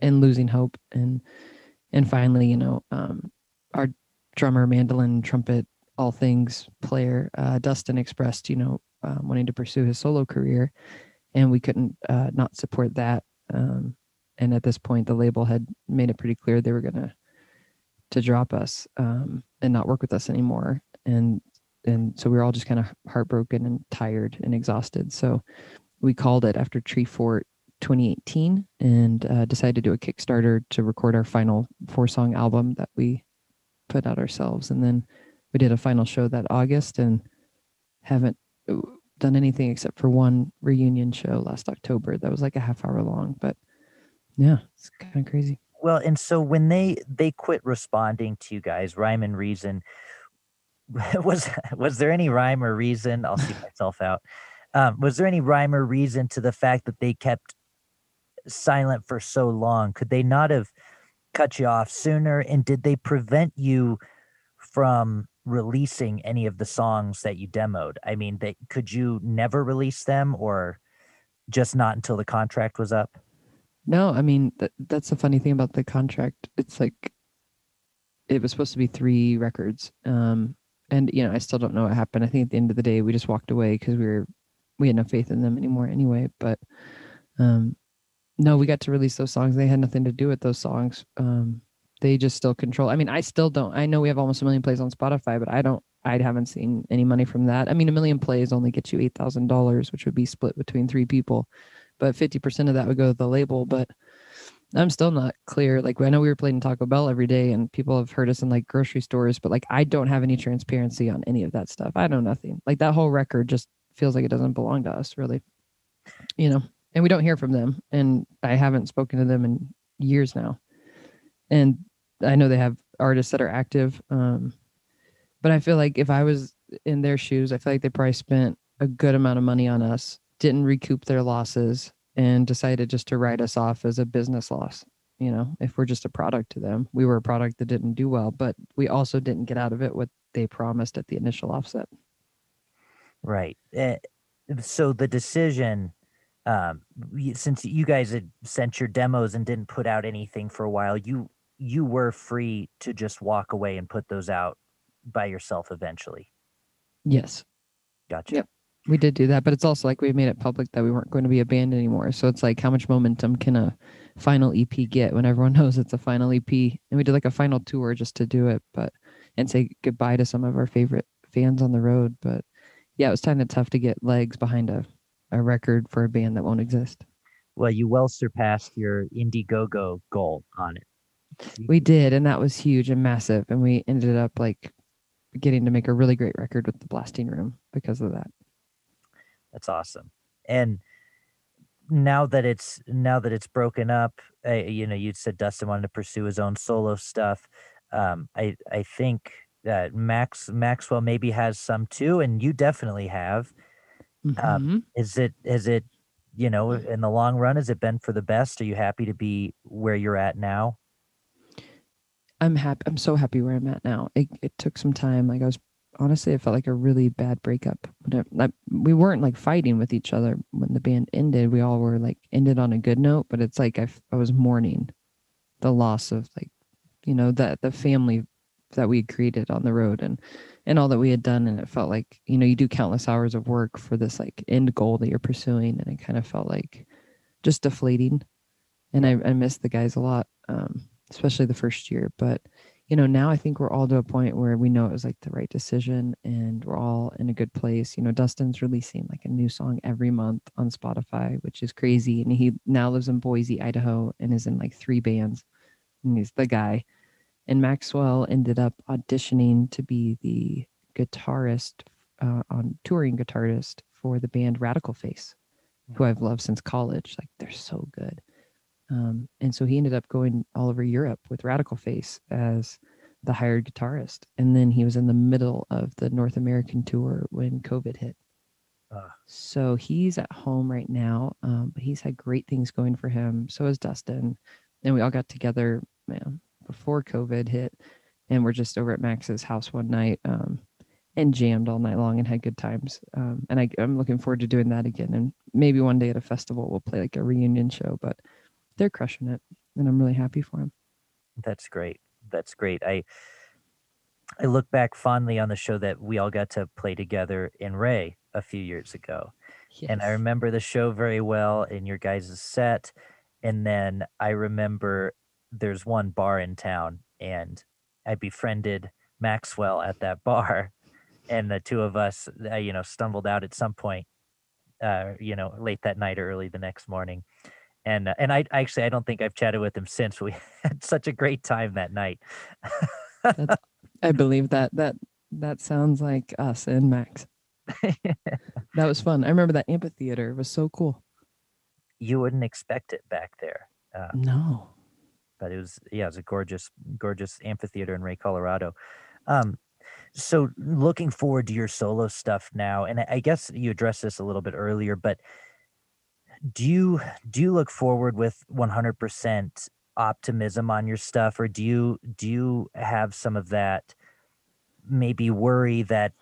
and losing hope and and finally, you know, um, our drummer, mandolin, trumpet, all things player, uh, Dustin expressed, you know, um, wanting to pursue his solo career, and we couldn't uh, not support that. Um, and at this point, the label had made it pretty clear they were gonna to drop us um, and not work with us anymore. And and so we were all just kind of heartbroken and tired and exhausted. So we called it after Treefort 2018 and uh, decided to do a Kickstarter to record our final four song album that we put out ourselves. And then we did a final show that August and haven't uh, done anything except for one reunion show last October that was like a half hour long. But yeah, it's kind of crazy. Well, and so when they they quit responding to you guys, rhyme and reason, was was there any rhyme or reason? I'll see myself out. Um, was there any rhyme or reason to the fact that they kept silent for so long? Could they not have cut you off sooner? And did they prevent you from releasing any of the songs that you demoed? I mean, they, could you never release them or just not until the contract was up? No, I mean, that, that's the funny thing about the contract. It's like it was supposed to be three records. Um, and you know, I still don't know what happened. I think at the end of the day, we just walked away because we were we had no faith in them anymore anyway. But um, no, we got to release those songs. They had nothing to do with those songs. Um, they just still control. I mean, I still don't. I know we have almost a million plays on Spotify, but I don't. I haven't seen any money from that. I mean, a million plays only gets you eight thousand dollars, which would be split between three people, but fifty percent of that would go to the label. But I'm still not clear. Like I know we were playing Taco Bell every day, and people have heard us in like grocery stores, but like I don't have any transparency on any of that stuff. I know nothing. Like that whole record just feels like it doesn't belong to us, really. You know, and we don't hear from them, and I haven't spoken to them in years now. And I know they have artists that are active. Um, but I feel like if I was in their shoes, I feel like they probably spent a good amount of money on us, didn't recoup their losses, and decided just to write us off as a business loss. You know, if we're just a product to them, we were a product that didn't do well, but we also didn't get out of it what they promised at the initial offset. Right. Uh, so the decision, um, since you guys had sent your demos and didn't put out anything for a while, you you were free to just walk away and put those out by yourself eventually. Yes. Gotcha. Yep. We did do that, but it's also like we made it public that we weren't going to be a band anymore. So it's like how much momentum can a final EP get when everyone knows it's a final EP? And we did like a final tour just to do it, but and say goodbye to some of our favorite fans on the road. But yeah, it was kind of tough to get legs behind a, a record for a band that won't exist. Well, you well surpassed your Indiegogo goal on it. We did, and that was huge and massive. And we ended up like getting to make a really great record with the blasting room because of that. That's awesome. And now that it's now that it's broken up, uh, you know, you said Dustin wanted to pursue his own solo stuff. Um, I I think that Max Maxwell maybe has some too, and you definitely have. Mm-hmm. Um, is it is it you know in the long run has it been for the best? Are you happy to be where you're at now? I'm happy. I'm so happy where I'm at now. It, it took some time. Like I was honestly, it felt like a really bad breakup. It, we weren't like fighting with each other when the band ended. We all were like ended on a good note. But it's like I, I was mourning the loss of like, you know, that the family that we had created on the road and and all that we had done. And it felt like you know you do countless hours of work for this like end goal that you're pursuing, and it kind of felt like just deflating. And I, I miss the guys a lot. Um, especially the first year. But you know, now I think we're all to a point where we know it was like the right decision and we're all in a good place. You know, Dustin's releasing like a new song every month on Spotify, which is crazy. And he now lives in Boise, Idaho, and is in like three bands. And he's the guy. And Maxwell ended up auditioning to be the guitarist uh, on touring guitarist for the band Radical Face, who I've loved since college. Like they're so good. Um, and so he ended up going all over Europe with Radical Face as the hired guitarist. And then he was in the middle of the North American tour when COVID hit. Uh. So he's at home right now, um, but he's had great things going for him. So has Dustin. And we all got together man, before COVID hit. And we're just over at Max's house one night um, and jammed all night long and had good times. Um, and I, I'm looking forward to doing that again. And maybe one day at a festival, we'll play like a reunion show. But they're crushing it, and I'm really happy for them. That's great. That's great. I I look back fondly on the show that we all got to play together in Wray a few years ago. Yes. And I remember the show very well in your guys' set. And then I remember there's one bar in town and I befriended Maxwell at that bar. And the two of us, uh, you know, stumbled out at some point, uh, you know, late that night or early the next morning and uh, and I actually I don't think I've chatted with him since. We had such a great time that night. I believe that that that sounds like us and Max. that was fun. I remember that amphitheater it was so cool. You wouldn't expect it back there. Uh, no, but it was yeah, it was a gorgeous gorgeous amphitheater in Wray, Colorado. Um, so looking forward to your solo stuff now, and I guess you addressed this a little bit earlier, but do you do you look forward with 100% optimism on your stuff or do you do you have some of that maybe worry that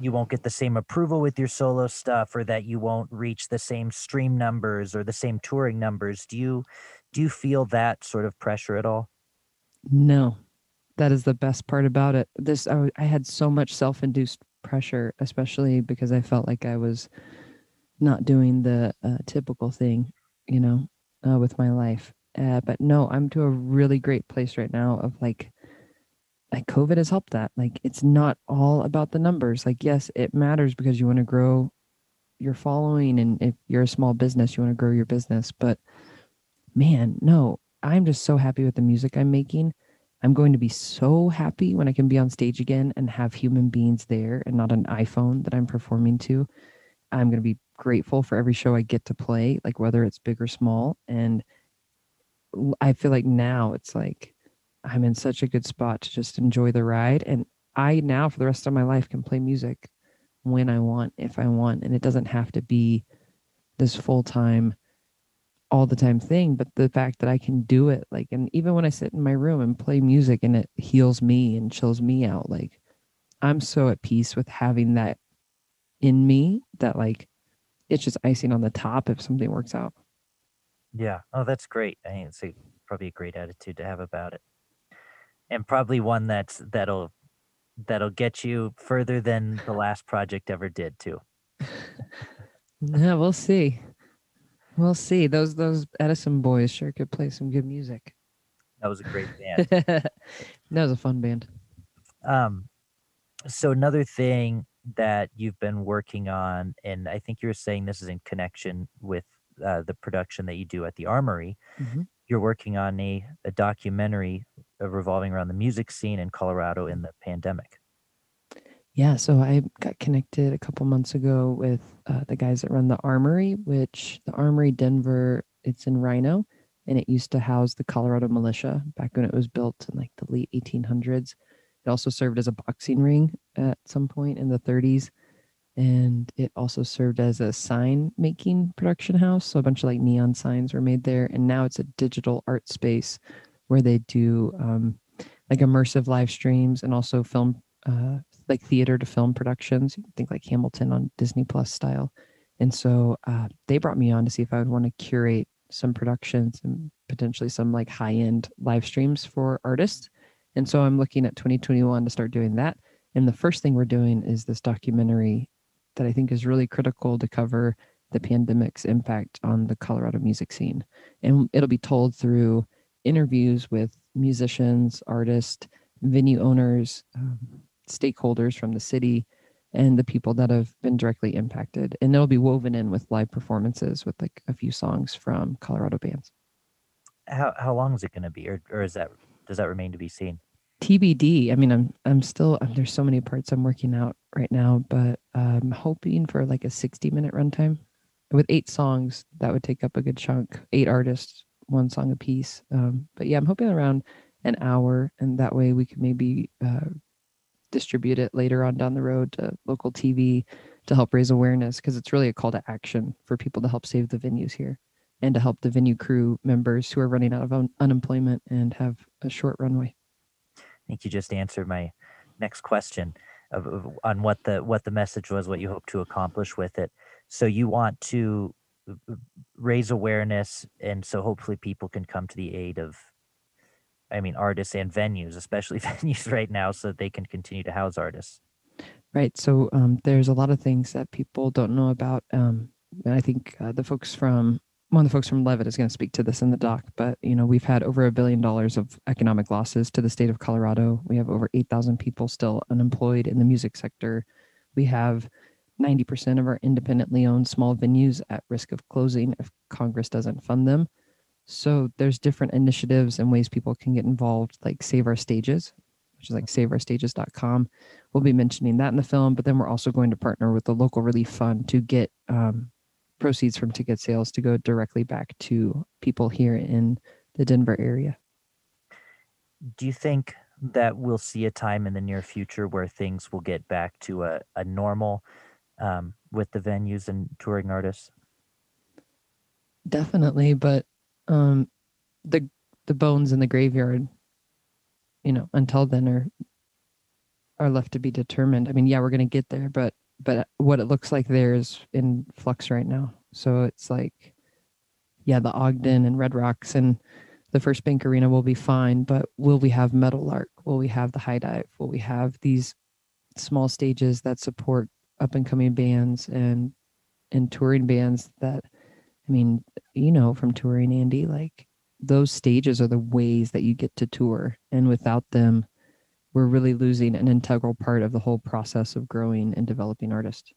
you won't get the same approval with your solo stuff or that you won't reach the same stream numbers or the same touring numbers? Do you do you feel that sort of pressure at all? No. That is the best part about it. This i, I had so much self-induced pressure especially because i felt like i was not doing the uh, typical thing, you know, uh, with my life. Uh, but no, I'm to a really great place right now of like, like COVID has helped that. Like, it's not all about the numbers. Like, yes, it matters because you want to grow your following. And if you're a small business, you want to grow your business. But man, no, I'm just so happy with the music I'm making. I'm going to be so happy when I can be on stage again and have human beings there and not an iPhone that I'm performing to. I'm going to be grateful for every show I get to play, like whether it's big or small. And I feel like now it's like I'm in such a good spot to just enjoy the ride. And I now, for the rest of my life, can play music when I want, if I want. And it doesn't have to be this full time, all the time thing. But the fact that I can do it, like, and even when I sit in my room and play music and it heals me and chills me out, like, I'm so at peace with having that in me that, like, it's just icing on the top if something works out. Yeah. Oh, that's great. I think it's a, probably a great attitude to have about it, and probably one that's that'll that'll get you further than the last project ever did too. yeah, we'll see. We'll see. Those those Edison boys sure could play some good music. That was a great band. that was a fun band. Um, so another thing that you've been working on, and I think you're saying this is in connection with uh, the production that you do at the Armory. Mm-hmm. You're working on a, a documentary uh, revolving around the music scene in Colorado in the pandemic. Yeah, so I got connected a couple months ago with uh, the guys that run the Armory, which the Armory Denver, it's in RiNo, and it used to house the Colorado Militia back when it was built in like the late 1800s. It also served as a boxing ring at some point in the 30s and it also served as a sign making production house. So a bunch of like neon signs were made there and now it's a digital art space where they do um, like immersive live streams and also film uh, like theater to film productions. Think like hamilton on disney plus style. And so uh, they brought me on to see if i would want to curate some productions and potentially some like high end live streams for artists and so i'm looking at 2021 to start doing that and the first thing we're doing is this documentary that I think is really critical to cover the pandemic's impact on the Colorado music scene. And it'll be told through interviews with musicians, artists, venue owners, um, stakeholders from the city, and the people that have been directly impacted. And it'll be woven in with live performances with like a few songs from Colorado bands. How how long is it going to be, or or is that does that remain to be seen? TBD. I mean, I'm I'm still um, there's so many parts I'm working out right now, but I'm hoping for like a 60 minute runtime with eight songs. That would take up a good chunk. Eight artists, one song a piece. Um, but yeah, I'm hoping around an hour, and that way we can maybe uh, distribute it later on down the road to local TV to help raise awareness because it's really a call to action for people to help save the venues here and to help the venue crew members who are running out of un- unemployment and have a short runway. I think you just answered my next question of, of, on what the what the message was, what you hope to accomplish with it. So you want to uh, raise awareness, and so hopefully people can come to the aid of, I mean, artists and venues, especially venues right now, so that they can continue to house artists. Right. So um, there's a lot of things that people don't know about. Um, and I think uh, the folks from one of the folks from Levitt is going to speak to this in the doc, but you know, we've had over a billion dollars of economic losses to the state of Colorado. We have over 8,000 people still unemployed in the music sector. We have 90% of our independently owned small venues at risk of closing if Congress doesn't fund them. So there's different initiatives and ways people can get involved, like Save Our Stages, which is like saveourstages.com. We'll be mentioning that in the film, but then we're also going to partner with the local relief fund to get um, proceeds from ticket sales to go directly back to people here in the Denver area. Do you think that we'll see a time in the near future where things will get back to a, a normal um, with the venues and touring artists? Definitely, but um, the the bones in the graveyard, you know, until then are are left to be determined. I mean, yeah, we're going to get there, but but uh, what it looks like there is in flux right now. So it's like, yeah, the Ogden and Red Rocks and the First Bank Arena will be fine, but will we have Meadowlark? Will we have the High Dive? Will we have these small stages that support up and coming bands and and touring bands that I mean, you know, from touring Andy, like those stages are the ways that you get to tour. And without them, we're really losing an integral part of the whole process of growing and developing artists.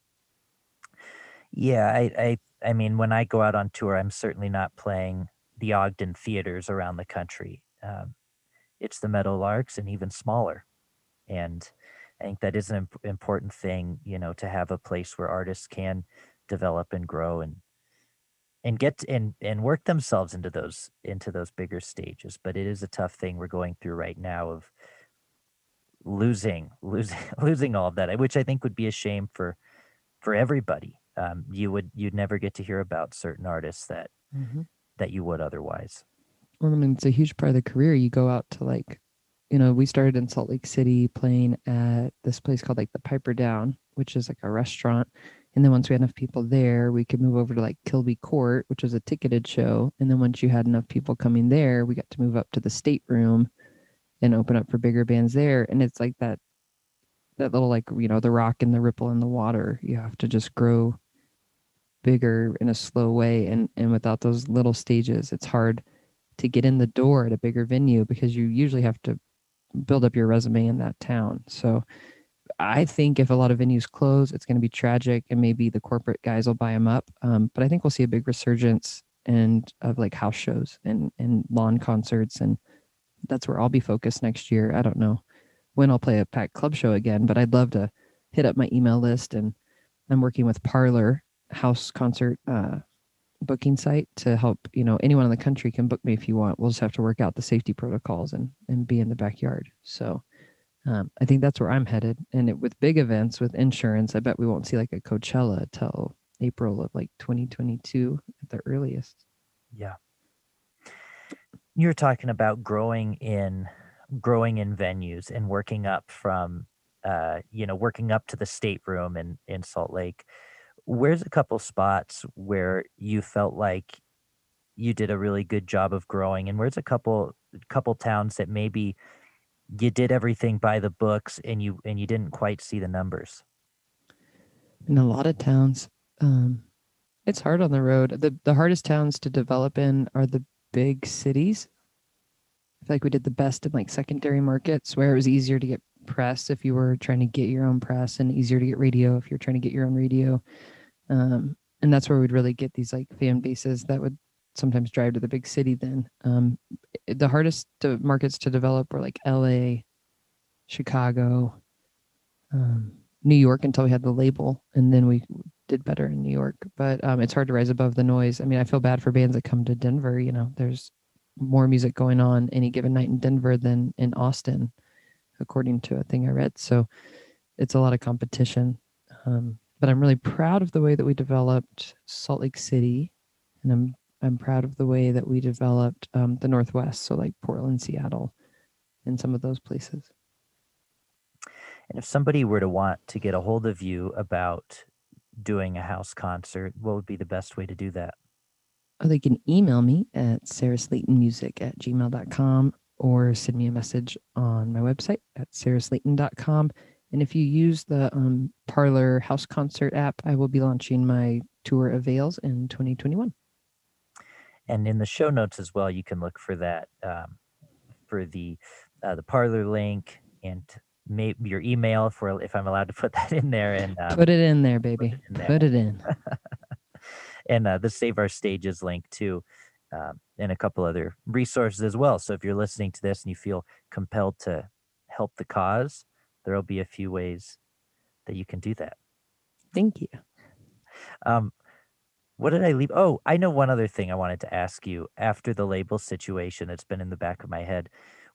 Yeah, I, I, I mean, when I go out on tour, I'm certainly not playing the Ogden theaters around the country. Um, it's the Meadowlarks and even smaller. And I think that is an imp- important thing, you know, to have a place where artists can develop and grow and and get and and work themselves into those into those bigger stages. But it is a tough thing we're going through right now of losing losing losing all of that, which I think would be a shame for for everybody. Um, you would you'd never get to hear about certain artists that Mm-hmm. that you would otherwise. Well, I mean, it's a huge part of the career. You go out to like, you know, we started in Salt Lake City playing at this place called like the Piper Down, which is like a restaurant. And then once we had enough people there, we could move over to like Kilby Court, which was a ticketed show. And then once you had enough people coming there, we got to move up to the state room and open up for bigger bands there. And it's like that, that little like, you know, the rock and the ripple in the water. You have to just grow bigger in a slow way. And, and without those little stages, it's hard to get in the door at a bigger venue because you usually have to build up your resume in that town. So I think if a lot of venues close, it's going to be tragic, and maybe the corporate guys will buy them up. Um, but I think we'll see a big resurgence and of like house shows and and lawn concerts, and that's where I'll be focused next year. I don't know when I'll play a packed club show again, but I'd love to hit up my email list, and I'm working with Parlor House Concert uh, booking site to help you know anyone in the country can book me if you want we'll just have to work out the safety protocols and and be in the backyard so um, i think that's where i'm headed and it, with big events with insurance i bet we won't see like a coachella till april of like 2022 at the earliest Yeah. You're talking about growing in growing in venues and working up from uh, you know, working up to the stateroom in in Salt Lake. Where's a couple spots where you felt like you did a really good job of growing and where's a couple couple towns that maybe you did everything by the books and you and you didn't quite see the numbers? in a lot of towns um, it's hard on the road the the hardest towns to develop in are the big cities. I feel like we did the best in like secondary markets where it was easier to get press if you were trying to get your own press and easier to get radio if you're trying to get your own radio. Um, and that's where we'd really get these like fan bases that would sometimes drive to the big city then. Um, the hardest to, markets to develop were like la chicago um, new york until we had the label and then we did better in new york but um, it's hard to rise above the noise. I mean i feel bad for bands that come to denver you know there's more music going on any given night in denver than in austin according to a thing i read. So it's a lot of competition. Um, but i'm really proud of the way that we developed salt lake city and i'm i'm proud of the way that we developed um, the northwest so like portland seattle and some of those places. And if somebody were to want to get a hold of you about doing a house concert, what would be the best way to do that? or they can email me at sarahslaytonmusic at gmail.com or send me a message on my website at sarahslayton.com. And if you use the um, Parlor House Concert app, I will be launching my tour of Veils in 2021. And in the show notes as well, you can look for that um, for the uh, the parlor link and maybe your email for if I'm allowed to put that in there and um, Put it in there, baby. in there. Put it in. and uh, the Save Our Stages link too, um, and a couple other resources as well. So if you're listening to this and you feel compelled to help the cause, there will be a few ways that you can do that. Thank you. Um, what did I leave? Oh, I know one other thing I wanted to ask you after the label situation that's been in the back of my head.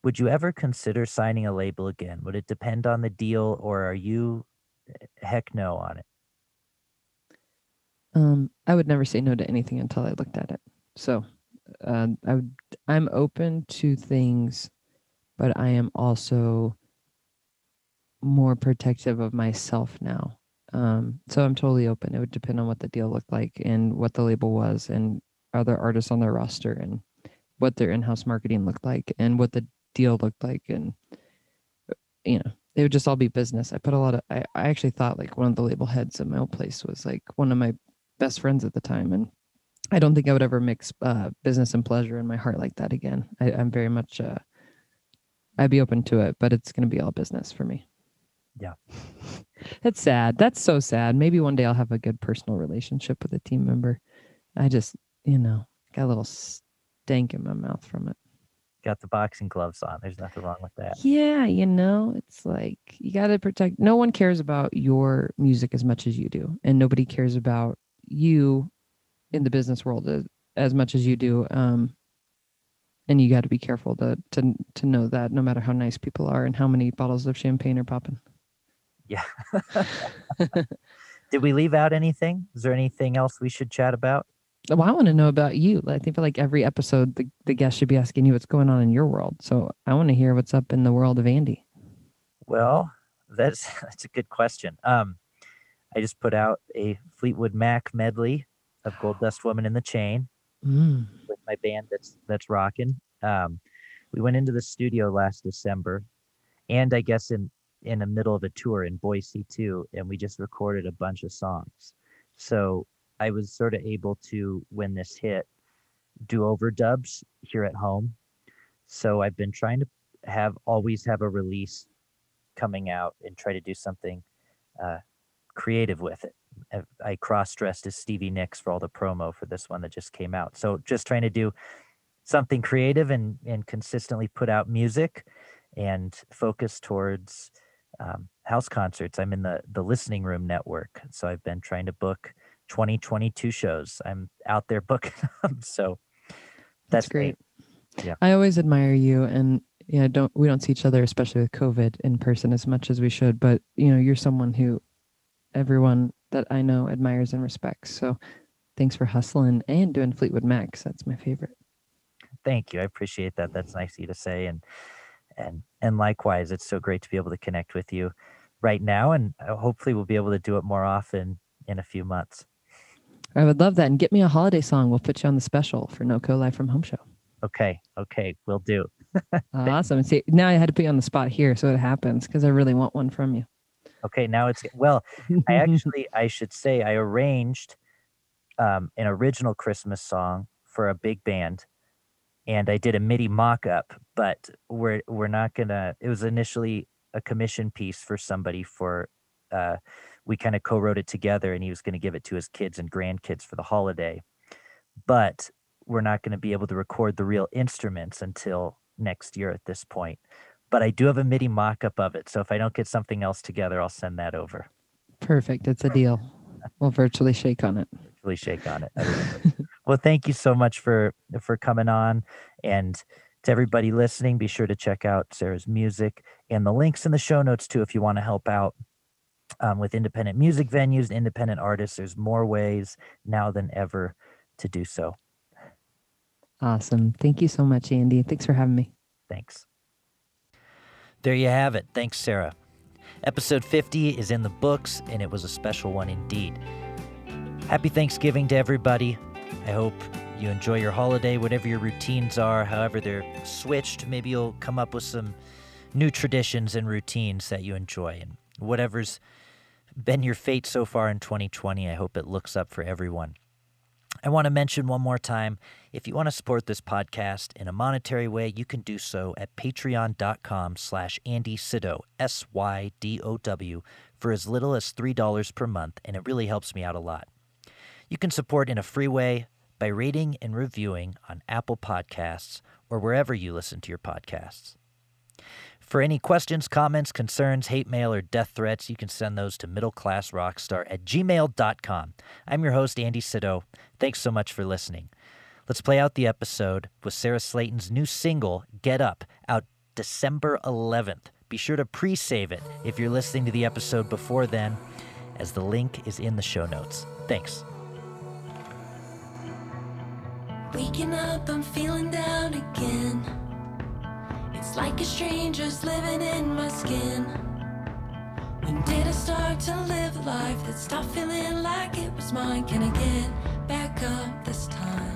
Would you ever consider signing a label again? Would it depend on the deal, or are you eh, heck no on it? Um, I would never say no to anything until I looked at it. So, uh, I would, I'm open to things, but I am also more protective of myself now. Um, so I'm totally open. It would depend on what the deal looked like and what the label was, and other artists on their roster, and what their in-house marketing looked like, and what the deal looked like, and you know, it would just all be business. I put a lot of. I, I actually thought like one of the label heads at my old place was like one of my best friends at the time and i don't think i would ever mix uh, business and pleasure in my heart like that again I, i'm very much uh, i'd be open to it but it's going to be all business for me Yeah. that's sad that's so sad maybe one day i'll have a good personal relationship with a team member i just you know got a little stank in my mouth from it Got the boxing gloves on. There's nothing wrong with that. yeah you know it's like you got to protect no one cares about your music as much as you do and nobody cares about you in the business world as, as much as you do. Um, and you got to be careful to to to know that no matter how nice people are and how many bottles of champagne are popping. Yeah. Did we leave out anything? Is there anything else we should chat about? Well, I want to know about you. I think for like every episode, the, the guest should be asking you what's going on in your world. So I want to hear what's up in the world of Andy. Well, that's that's a good question. Um, I just put out a Fleetwood Mac medley of Gold Dust Woman in the Chain Mm. with my band that's that's rocking. Um, we went into the studio last December, and I guess in in the middle of a tour in Boise too, and we just recorded a bunch of songs. So I was sort of able to, when this hit, do overdubs here at home. So I've been trying to have always have a release coming out and try to do something uh, creative with it. I- cross dressed as Stevie Nicks for all the promo for this one that just came out. So just trying to do something creative and and consistently put out music and focus towards um, house concerts. I'm in the the listening room network, so I've been trying to book 2022 shows. I'm out there booking them. So That's, that's me. great. Yeah. I always admire you and yeah, don't we don't see each other, especially with COVID in person as much as we should. But you know, you're someone who everyone that I know admires and respects. So thanks for hustling and doing Fleetwood Macs. That's my favorite. Thank you. I appreciate that. That's nice of you to say. And and and likewise, it's so great to be able to connect with you right now, and uh, hopefully we'll be able to do it more often in a few months. I would love that. And get me a holiday song. We'll put you on the special for No Co Live from Home Show. Okay. Okay. We'll do. Awesome. See, now I had to put you on the spot here so it happens because I really want one from you. Okay. Now it's well. I actually, I should say, I arranged um, an original Christmas song for a big band, and I did a MIDI mock-up. But we're we're not gonna. It was initially a commission piece for somebody for. Uh, we kind of co-wrote it together, and he was going to give it to his kids and grandkids for the holiday. But we're not going to be able to record the real instruments until next year at this point. But I do have a MIDI mock-up of it, so if I don't get something else together, I'll send that over. Perfect. It's a deal. We'll virtually shake on it. really shake on it. I love it. well, thank you so much for for coming on, and to everybody listening, be sure to check out Sarah's music and the links in the show notes too if you want to help out um, with independent music venues, independent artists. There's more ways now than ever to do so. Awesome. Thank you so much, Andy. Thanks for having me. Thanks. There you have it. Thanks, Sarah. Episode 50 is in the books, and it was a special one indeed. Happy Thanksgiving to everybody. I hope you enjoy your holiday, whatever your routines are, however they're switched. Maybe you'll come up with some new traditions and routines that you enjoy. And whatever's been your fate so far in 2020, I hope it looks up for everyone. I want to mention one more time if you want to support this podcast in a monetary way, you can do so at patreon.com slash Andy Sydow, S-Y-D-O-W, for as little as $3 per month, and it really helps me out a lot. You can support in a free way by rating and reviewing on Apple Podcasts or wherever you listen to your podcasts. For any questions, comments, concerns, hate mail, or death threats, you can send those to middleclassrockstar at gmail.com. I'm your host, Andy Sydow. Thanks so much for listening. Let's play out the episode with Sarah Slayton's new single, Get Up, out December 11th. Be sure to pre save it if you're listening to the episode before then, as the link is in the show notes. Thanks. Waking up, I'm feeling down again. It's like a stranger's living in my skin. When did I start to live a life that stopped feeling like it was mine? Can I get back up this time?